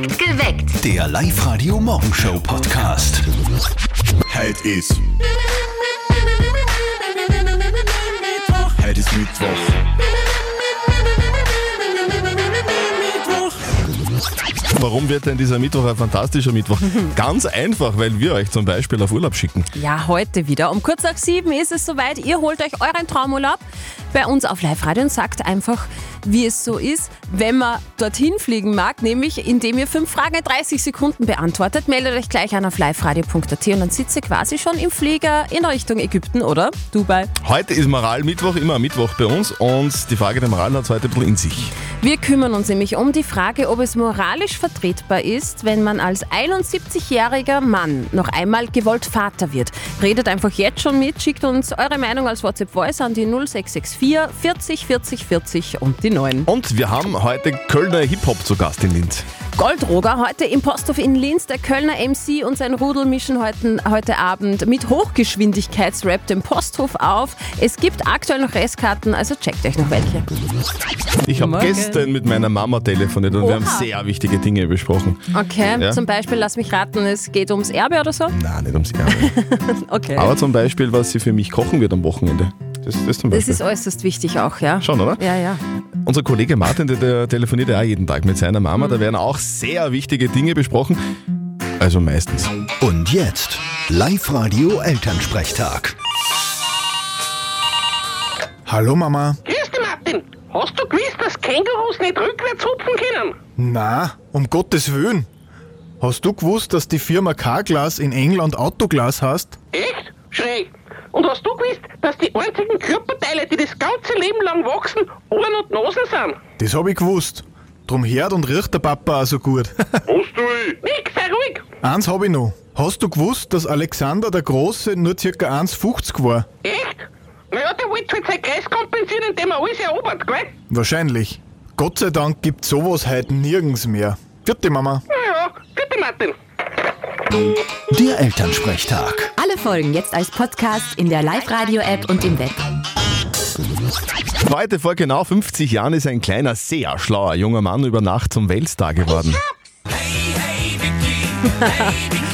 Geweckt. Der Live-Radio-Morgenshow-Podcast. Heute ist. Heute ist Mittwoch. Warum wird denn dieser Mittwoch ein fantastischer Mittwoch? Ganz einfach, weil wir euch zum Beispiel auf Urlaub schicken. Ja, heute wieder. Um kurz nach sieben ist es soweit. Ihr holt euch euren Traumurlaub bei uns auf Live-Radio und sagt einfach, wie es so ist, wenn man dorthin fliegen mag, nämlich indem ihr fünf Fragen in 30 Sekunden beantwortet. Meldet euch gleich an auf liveradio.at und dann sitzt ihr quasi schon im Flieger in Richtung Ägypten oder Dubai. Heute ist Moral-Mittwoch, immer Mittwoch bei uns und die Frage der Moral hat es heute ein bisschen in sich. Wir kümmern uns nämlich um die Frage, ob es moralisch vertretbar ist, wenn man als 71-jähriger Mann noch einmal gewollt Vater wird. Redet einfach jetzt schon mit, schickt uns eure Meinung als WhatsApp-Voice an die 0664 40 40 40 und die 9. Und wir haben heute Kölner Hip-Hop zu Gast in Linz. Goldroger heute im Posthof in Linz. Der Kölner MC und sein Rudel mischen heute, heute Abend mit Hochgeschwindigkeitsrap den Posthof auf. Es gibt aktuell noch Restkarten, also checkt euch noch welche. Ich habe gestern mit meiner Mama telefoniert und wir haben Oha. sehr wichtige Dinge besprochen. Okay, Ja. zum Beispiel, lass mich raten, es geht ums Erbe oder so? Nein, nicht ums Erbe. Okay. Aber zum Beispiel, was sie für mich kochen wird am Wochenende. Das, das zum das ist äußerst wichtig auch, ja? Schon, oder? Ja, ja. Unser Kollege Martin, der, der telefoniert ja auch jeden Tag mit seiner Mama. Da werden auch sehr wichtige Dinge besprochen. Also meistens. Und jetzt Live-Radio-Elternsprechtag. Hallo Mama. Grüß dich, Martin. Hast du gewusst, dass Kängurus nicht rückwärts hupfen können? Na, um Gottes Willen. Hast du gewusst, dass die Firma Carglass in England Autoglas heißt? Echt? Schräg. Und hast du gewusst, dass die einzigen Körperteile, die das ganze Leben lang wachsen, Ohren und Nasen sind? Das hab ich gewusst. Drum hört und riecht der Papa auch so gut. Was du Nix, sei ruhig. Eins hab ich noch. Hast du gewusst, dass Alexander der Große nur ca. 1,50 war? Echt? Naja, der wollte halt sein Kreis kompensieren, indem er alles erobert, gell? Wahrscheinlich. Gott sei Dank gibt's sowas heute nirgends mehr. Vierte Mama. Naja, bitte, Martin. Der Elternsprechtag. Alle Folgen jetzt als Podcast in der Live-Radio-App und im Web. Heute vor genau 50 Jahren ist ein kleiner, sehr schlauer junger Mann über Nacht zum Weltstar geworden.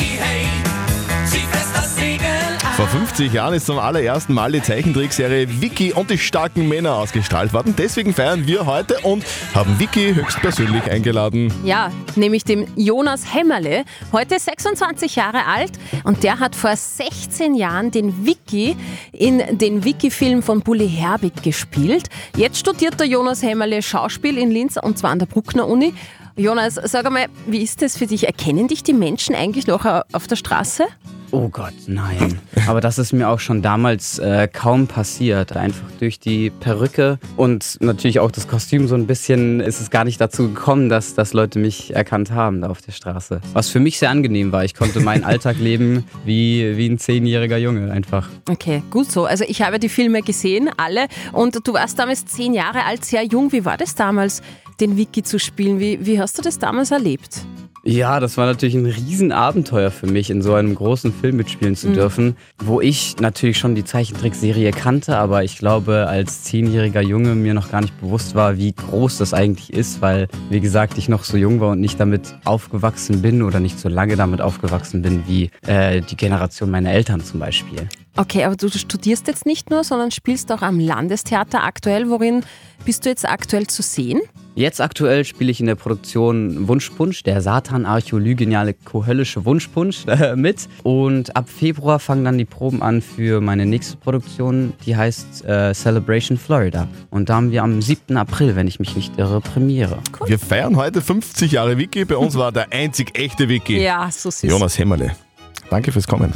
Vor 50 Jahren ist zum allerersten Mal die Zeichentrickserie Vicky und die starken Männer ausgestrahlt worden. Deswegen feiern wir heute und haben Vicky höchstpersönlich eingeladen. Ja, nämlich dem Jonas Hämmerle, heute 26 Jahre alt und der hat vor 16 Jahren den Wiki in den Wiki-Film von Bully Herbig gespielt. Jetzt studiert der Jonas Hämmerle Schauspiel in Linz und zwar an der Bruckner Uni. Jonas, sag einmal, wie ist das für dich? Erkennen dich die Menschen eigentlich noch auf der Straße? Oh Gott, nein. Aber das ist mir auch schon damals äh, kaum passiert. Einfach durch die Perücke und natürlich auch das Kostüm so ein bisschen ist es gar nicht dazu gekommen, dass, dass Leute mich erkannt haben da auf der Straße. Was für mich sehr angenehm war. Ich konnte meinen Alltag leben wie, wie ein zehnjähriger Junge einfach. Okay, gut so. Also ich habe die Filme gesehen, alle. Und du warst damals zehn Jahre alt, sehr jung. Wie war das damals, den Wiki zu spielen? Wie, wie hast du das damals erlebt? Ja, das war natürlich ein Riesenabenteuer für mich, in so einem großen Film mitspielen zu dürfen, wo ich natürlich schon die Zeichentrickserie kannte, aber ich glaube, als zehnjähriger Junge mir noch gar nicht bewusst war, wie groß das eigentlich ist, weil, wie gesagt, ich noch so jung war und nicht damit aufgewachsen bin oder nicht so lange damit aufgewachsen bin wie äh, die Generation meiner Eltern zum Beispiel. Okay, aber du studierst jetzt nicht nur, sondern spielst auch am Landestheater aktuell. Worin bist du jetzt aktuell zu sehen? Jetzt aktuell spiele ich in der Produktion Wunschpunsch, der Satan-Archäolygeniale kohöllische Wunschpunsch äh, mit. Und ab Februar fangen dann die Proben an für meine nächste Produktion, die heißt äh, Celebration Florida. Und da haben wir am 7. April, wenn ich mich nicht irre, Premiere. Wir feiern heute 50 Jahre Wiki. Bei uns war der einzig echte Wiki. Ja, so süß. Jonas Hämmerle. Danke fürs Kommen.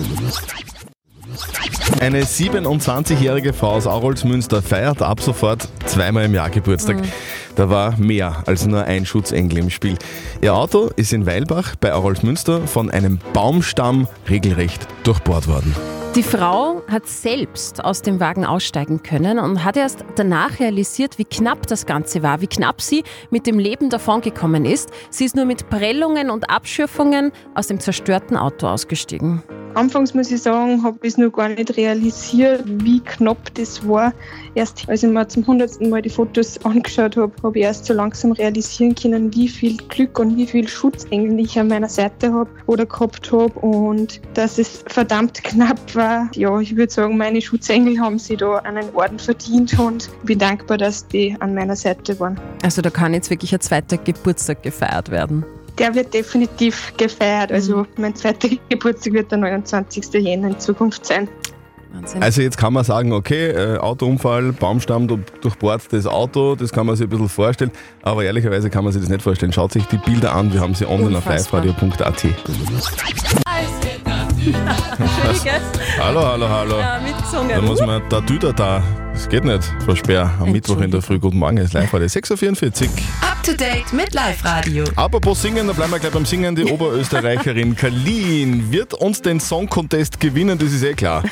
Eine 27-jährige Frau aus Aurolsmünster feiert ab sofort zweimal im Jahr Geburtstag. Da war mehr als nur ein Schutzengel im Spiel. Ihr Auto ist in Weilbach bei Aurolsmünster von einem Baumstamm regelrecht durchbohrt worden. Die Frau hat selbst aus dem Wagen aussteigen können und hat erst danach realisiert, wie knapp das Ganze war, wie knapp sie mit dem Leben davongekommen ist. Sie ist nur mit Prellungen und Abschürfungen aus dem zerstörten Auto ausgestiegen. Anfangs muss ich sagen, habe ich es noch gar nicht realisiert, wie knapp das war. Erst als ich mir zum hundertsten Mal die Fotos angeschaut habe, habe ich erst so langsam realisieren können, wie viel Glück und wie viel Schutzengel ich an meiner Seite habe oder gehabt habe und dass es verdammt knapp war. Ja, ich würde sagen, meine Schutzengel haben sich da einen Orden verdient und bin dankbar, dass die an meiner Seite waren. Also da kann jetzt wirklich ein zweiter Geburtstag gefeiert werden. Der wird definitiv gefeiert. Also mein zweiter Geburtstag wird der 29. Jänner in Zukunft sein. Wahnsinn. Also jetzt kann man sagen, okay, äh, Autounfall, Baumstamm du- durchbohrt das Auto, das kann man sich ein bisschen vorstellen, aber ehrlicherweise kann man sich das nicht vorstellen. Schaut sich die Bilder an, wir haben sie online Unfassbar. auf liveradio.at. Hallo, hallo, hallo. Ja, Da mitgesungen. muss man da Düder da. Das geht nicht, Frau Speer. Am Mittwoch in der Früh. Guten Morgen, ist live heute 6.44 Uhr. Up to date mit Live Radio. Apropos Singen, da bleiben wir gleich beim Singen. Die Oberösterreicherin Kalin wird uns den Song Contest gewinnen, das ist eh klar.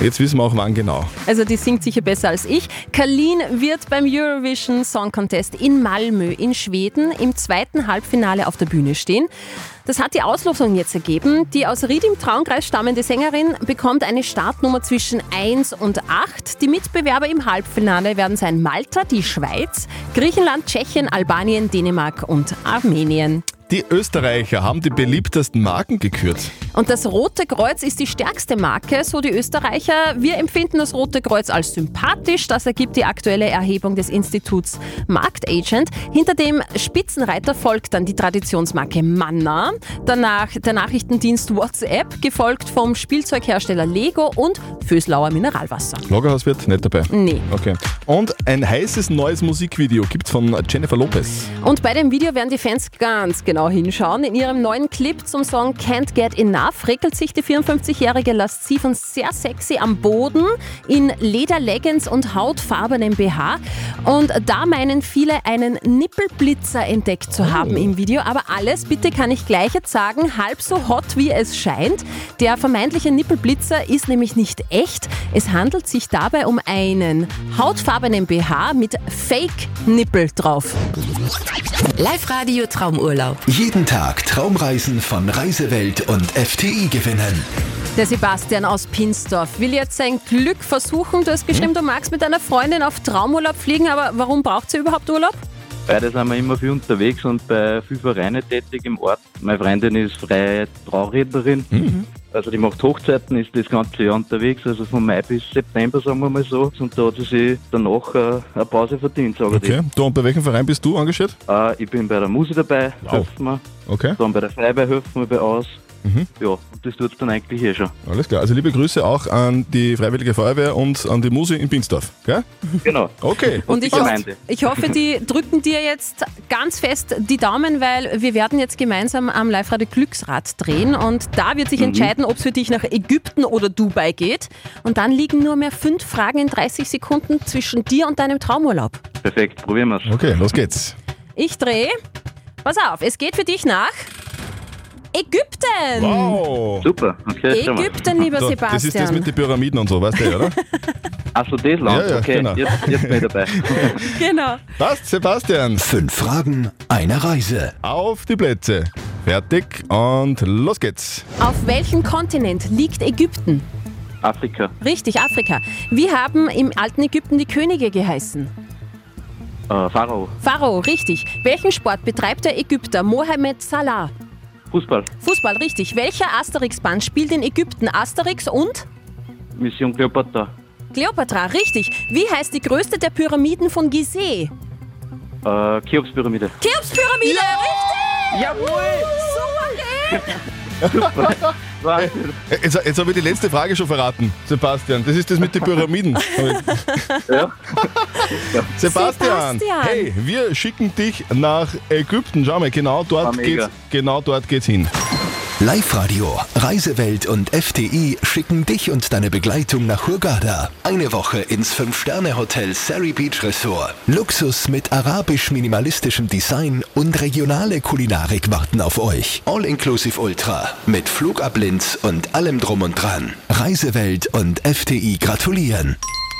Jetzt wissen wir auch wann genau. Also die singt sicher besser als ich. Kalin wird beim Eurovision Song Contest in Malmö in Schweden im zweiten Halbfinale auf der Bühne stehen. Das hat die Auslosung jetzt ergeben. Die aus Ried im Traunkreis stammende Sängerin bekommt eine Startnummer zwischen 1 und 8. Die Mitbewerber im Halbfinale werden sein Malta, die Schweiz, Griechenland, Tschechien, Albanien, Dänemark und Armenien. Die Österreicher haben die beliebtesten Marken gekürt. Und das Rote Kreuz ist die stärkste Marke, so die Österreicher. Wir empfinden das Rote Kreuz als sympathisch. Das ergibt die aktuelle Erhebung des Instituts Marktagent. Hinter dem Spitzenreiter folgt dann die Traditionsmarke Manna. Danach der Nachrichtendienst WhatsApp, gefolgt vom Spielzeughersteller Lego und Föslauer Mineralwasser. Lagerhaus wird nicht dabei. Nee. Okay. Und ein heißes neues Musikvideo gibt's von Jennifer Lopez. Und bei dem Video werden die Fans ganz genau hinschauen. In ihrem neuen Clip zum Song Can't Get Enough regelt sich die 54-jährige lasziv und sehr sexy am Boden in Lederleggings und hautfarbenem BH. Und da meinen viele einen Nippelblitzer entdeckt zu haben im Video. Aber alles, bitte kann ich gleich jetzt sagen, halb so hot wie es scheint. Der vermeintliche Nippelblitzer ist nämlich nicht echt. Es handelt sich dabei um einen hautfarbenen BH mit Fake-Nippel drauf. Live Radio Traumurlaub. Jeden Tag Traumreisen von Reisewelt und FTI gewinnen. Der Sebastian aus Pinsdorf will jetzt sein Glück versuchen. Du hast geschrieben, du magst mit deiner Freundin auf Traumurlaub fliegen, aber warum braucht sie überhaupt Urlaub? Beide sind wir immer viel unterwegs und bei vielen Vereinen tätig im Ort. Meine Freundin ist freie Traurednerin. Also die macht Hochzeiten, ist das ganze Jahr unterwegs, also von Mai bis September, sagen wir mal so. Und da hat sie sich danach äh, eine Pause verdient, sage Okay. Du, und bei welchem Verein bist du ich. Äh, ich bin bei der Musi dabei, Wow. helfen wir. Okay. Dann bei der Freiwehr helfen wir bei aus. Mhm. Ja, und das tut dann eigentlich eh schon. Alles klar. Also liebe Grüße auch an die Freiwillige Feuerwehr und an die Musi in Pinsdorf. Gell? Genau. Okay. Und die ich, hoffe, ich hoffe, die drücken dir jetzt ganz fest die Daumen, weil wir werden jetzt gemeinsam am Live-Radio Glücksrad drehen und da wird sich entscheiden, ob es für dich nach Ägypten oder Dubai geht. Und dann liegen nur mehr fünf Fragen in 30 Sekunden zwischen dir und deinem Traumurlaub. Perfekt, probieren wir's. Okay, los geht's. Ich drehe. Pass auf, es geht für dich nach Ägypten. Wow. Super, okay. Ägypten, lieber So, Sebastian. das ist das mit den Pyramiden und so, weißt du, oder? Achso, das Land, Ja, ja, okay, genau. jetzt, jetzt bin ich dabei. Genau. Passt, Sebastian. Fünf Fragen, eine Reise. Auf die Plätze. Fertig und los geht's. Auf welchem Kontinent liegt Ägypten? Afrika, Richtig, Afrika. Wie haben im alten Ägypten die Könige geheißen? äh, Pharao, Pharao, richtig. Welchen Sport betreibt der Ägypter Mohammed Salah? Fußball, Fußball, richtig. Welcher Asterix-Band spielt in Ägypten Asterix und? Mission Cleopatra, Kleopatra, richtig. Wie heißt die größte der Pyramiden von Gizeh? äh, Cheops-Pyramide. Cheops-Pyramide, richtig! Jawohl! Souverän! Wahnsinn. Jetzt, jetzt habe ich die letzte Frage schon verraten, Sebastian. Das ist das mit den Pyramiden. Ja. Sebastian, Sebastian. hey, wir schicken dich nach Ägypten. Schau mal, genau dort mega. geht's, genau dort geht's hin. Live-Radio, Reisewelt und FTI schicken dich und deine Begleitung nach Hurghada. Eine Woche ins Fünf-Sterne-Hotel Surrey Beach Resort. Luxus mit arabisch-minimalistischem Design und regionale Kulinarik warten auf euch. All-Inclusive Ultra mit Flugablinz und allem drum und dran. Reisewelt und FTI gratulieren.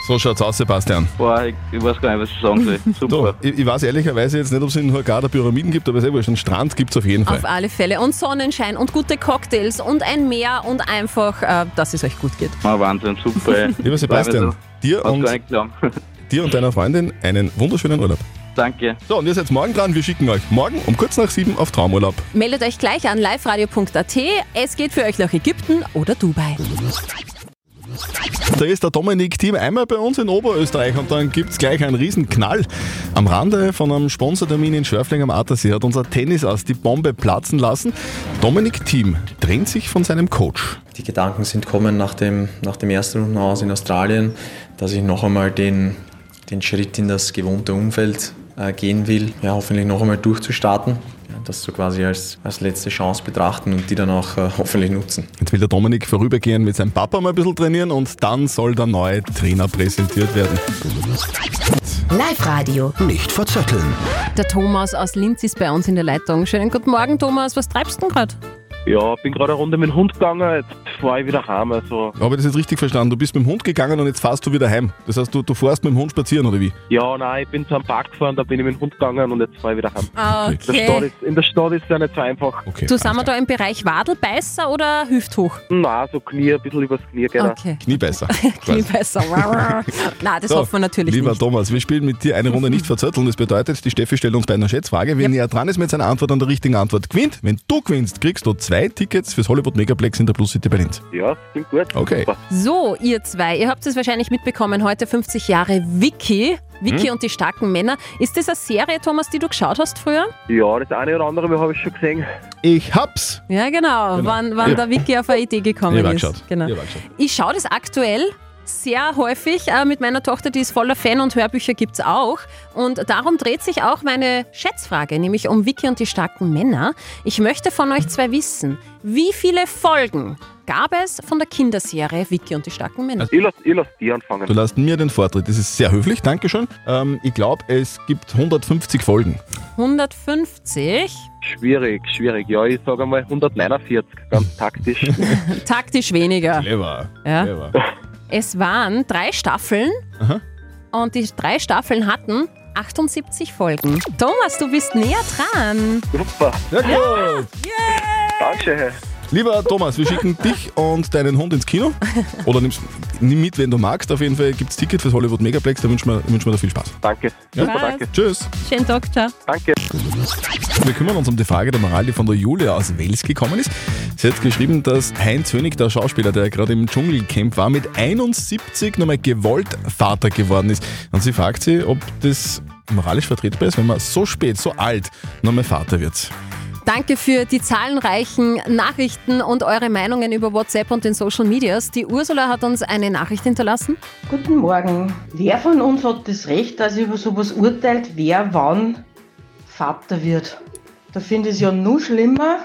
So schaut's aus, Sebastian. Boah, ich, ich weiß gar nicht, was ich sagen soll. So, Super. ich, ich weiß ehrlicherweise jetzt nicht, ob es in Hurghada Pyramiden gibt, aber wurscht. Einen Strand gibt es auf jeden Fall. Auf alle Fälle. Und Sonnenschein und gute Cocktails und ein Meer und einfach, äh, dass es euch gut geht. Ah, Wahnsinn, super. Lieber Sebastian, dir und, dir und deiner Freundin einen wunderschönen Urlaub. Danke. So, und ihr seid morgen dran. Wir schicken euch morgen um kurz nach sieben auf Traumurlaub. Meldet euch gleich an liveradio.at. Es geht für euch nach Ägypten oder Dubai. Da ist der Dominik Team einmal bei uns in Oberösterreich und dann gibt es gleich einen riesen Knall. Am Rande von einem Sponsortermin in Schörfling am Attersee hat unser Tennis aus die Bombe platzen lassen. Dominik Team trennt sich von seinem Coach. Die Gedanken sind kommen nach dem, nach dem ersten Runden aus in Australien, dass ich noch einmal den, den Schritt in das gewohnte Umfeld äh, gehen will, ja, hoffentlich noch einmal durchzustarten. Ja, das so quasi als, als letzte Chance betrachten und die dann auch äh, hoffentlich nutzen. Jetzt will der Dominik vorübergehend mit seinem Papa mal ein bisschen trainieren und dann soll der neue Trainer präsentiert werden. Live-Radio. Nicht verzetteln. Der Thomas aus Linz ist bei uns in der Leitung. Schönen guten Morgen, Thomas. Was treibst du denn gerade? Ja, bin gerade eine Runde mit dem Hund gegangen, jetzt fahre ich wieder heim. Also, Habe ich das jetzt richtig verstanden? Du bist mit dem Hund gegangen und jetzt fährst du wieder heim. Das heißt, du, du fährst mit dem Hund spazieren oder wie? ja, nein, ich bin zu einem Park gefahren, da bin ich mit dem Hund gegangen und jetzt fahre ich wieder heim. In, der Stadt Okay. ist, in der Stadt ist es ja nicht so einfach. Okay. Du, sind wir da im Bereich Wadelbeißer oder Hüfthoch? Nein, so Knie, ein bisschen übers Knie geht er. Okay. Knie besser. Kniebeißer. Nein, das So, hoffen wir natürlich Lieber nicht. Thomas, wir spielen mit dir eine Runde nicht verzötteln. Das bedeutet, die Steffi stellt uns bei einer Schätzfrage. Wer näher dran ist mit seiner Antwort an der richtigen Antwort, gewinnt. Wenn du gewinnst, kriegst du zwei Tickets fürs Hollywood Megaplex in der Plus City Berlin. Ja, klingt gut. Okay. Super. So, ihr zwei, ihr habt es wahrscheinlich mitbekommen, heute 50 Jahre Wiki. Wiki Hm? und die starken Männer. Ist das eine Serie, Thomas, die du geschaut hast früher? Ja, das eine oder andere habe ich schon gesehen. Ich hab's. Ja, genau. Genau. Wann, wann Ja. der Wiki auf eine Idee gekommen Ich ist. geschaut. Genau. Ich. Ich schaue das aktuell sehr häufig äh, mit meiner Tochter, die ist voller Fan und Hörbücher gibt's auch. Und darum dreht sich auch meine Schätzfrage, nämlich um Vicky und die starken Männer. Ich möchte von euch zwei wissen, wie viele Folgen gab es von der Kinderserie Vicky und die starken Männer? Ich lass, ich lass die anfangen. Du lässt mir den Vortritt. Das ist sehr höflich, Dankeschön. Ähm, ich glaube, es gibt 150 Folgen. 150. Schwierig, schwierig. Ja, ich sage einmal 149, ganz taktisch. Taktisch weniger. Clever. Ja. Clever. Es waren drei Staffeln Aha. und die drei Staffeln hatten 78 Folgen. Thomas, du bist näher dran. Super. Ja, gut. Dankeschön. Lieber Thomas, wir schicken dich und deinen Hund ins Kino. Oder nimmst, nimm mit, wenn du magst. Auf jeden Fall gibt es Ticket fürs Hollywood Megaplex. Da wünschen wir, wünschen wir dir viel Spaß. Danke. Ja? Super, danke. Tschüss. Schönen Tag, ciao. Danke. Wir kümmern uns um die Frage der Moral, die von der Julia aus Wels gekommen ist. Sie hat geschrieben, dass Heinz Hönig, der Schauspieler, der gerade im Dschungelcamp war, mit 71 nochmal gewollt Vater geworden ist. Und sie fragt sie, ob das moralisch vertretbar ist, wenn man so spät, so alt nochmal Vater wird. Danke für die zahlenreichen Nachrichten und eure Meinungen über WhatsApp und den Social Medias. Die Ursula hat uns eine Nachricht hinterlassen. Guten Morgen. Wer von uns hat das Recht, dass er über sowas urteilt, wer wann Vater wird? Da finde ich es ja nur schlimmer,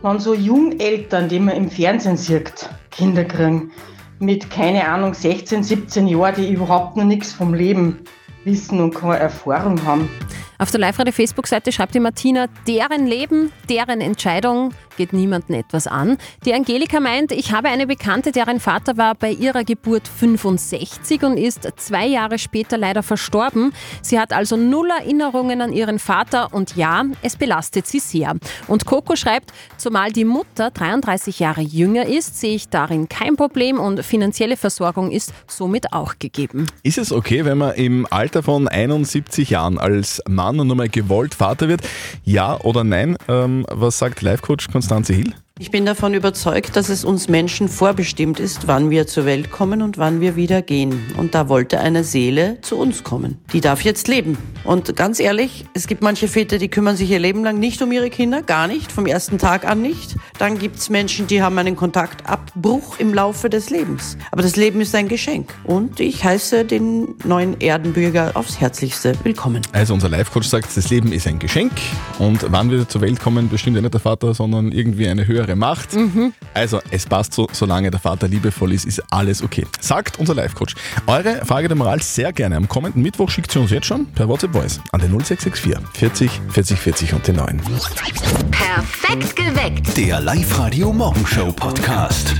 wenn so Jungeltern, die man im Fernsehen sieht, Kinder kriegen. Mit, keine Ahnung, 16, 17 Jahren, die überhaupt noch nichts vom Leben wissen und keine Erfahrung haben. Auf der Live-Radio-Facebook-Seite schreibt die Martina, deren Leben, deren Entscheidung geht niemandem etwas an. Die Angelika meint, ich habe eine Bekannte, deren Vater war bei ihrer Geburt 65 und ist zwei Jahre später leider verstorben. Sie hat also null Erinnerungen an ihren Vater und ja, es belastet sie sehr. Und Coco schreibt, zumal die Mutter 33 Jahre jünger ist, sehe ich darin kein Problem und finanzielle Versorgung ist somit auch gegeben. Ist es okay, wenn man im Alter von 71 Jahren als Mann und nochmal gewollt Vater wird? Ja oder nein? Ähm, was sagt Life-Coach Konstanze Hill? Ich bin davon überzeugt, dass es uns Menschen vorbestimmt ist, wann wir zur Welt kommen und wann wir wieder gehen. Und da wollte eine Seele zu uns kommen. Die darf jetzt leben. Und ganz ehrlich, es gibt manche Väter, die kümmern sich ihr Leben lang nicht um ihre Kinder, gar nicht, vom ersten Tag an nicht. Dann gibt es Menschen, die haben einen Kontaktabbruch im Laufe des Lebens. Aber das Leben ist ein Geschenk. Und ich heiße den neuen Erdenbürger aufs Herzlichste willkommen. Also unser Life-Coach sagt, das Leben ist ein Geschenk und wann wir zur Welt kommen, bestimmt ja nicht der Vater, sondern irgendwie eine höhere Macht. Also es passt so, solange der Vater liebevoll ist, ist alles okay. Sagt unser Life-Coach. Eure Frage der Moral sehr gerne. Am kommenden Mittwoch schickt sie uns jetzt schon per WhatsApp Voice an den 0664 40 40 40 und den 9. Perfekt geweckt. Der Live-Radio Morgenshow Podcast.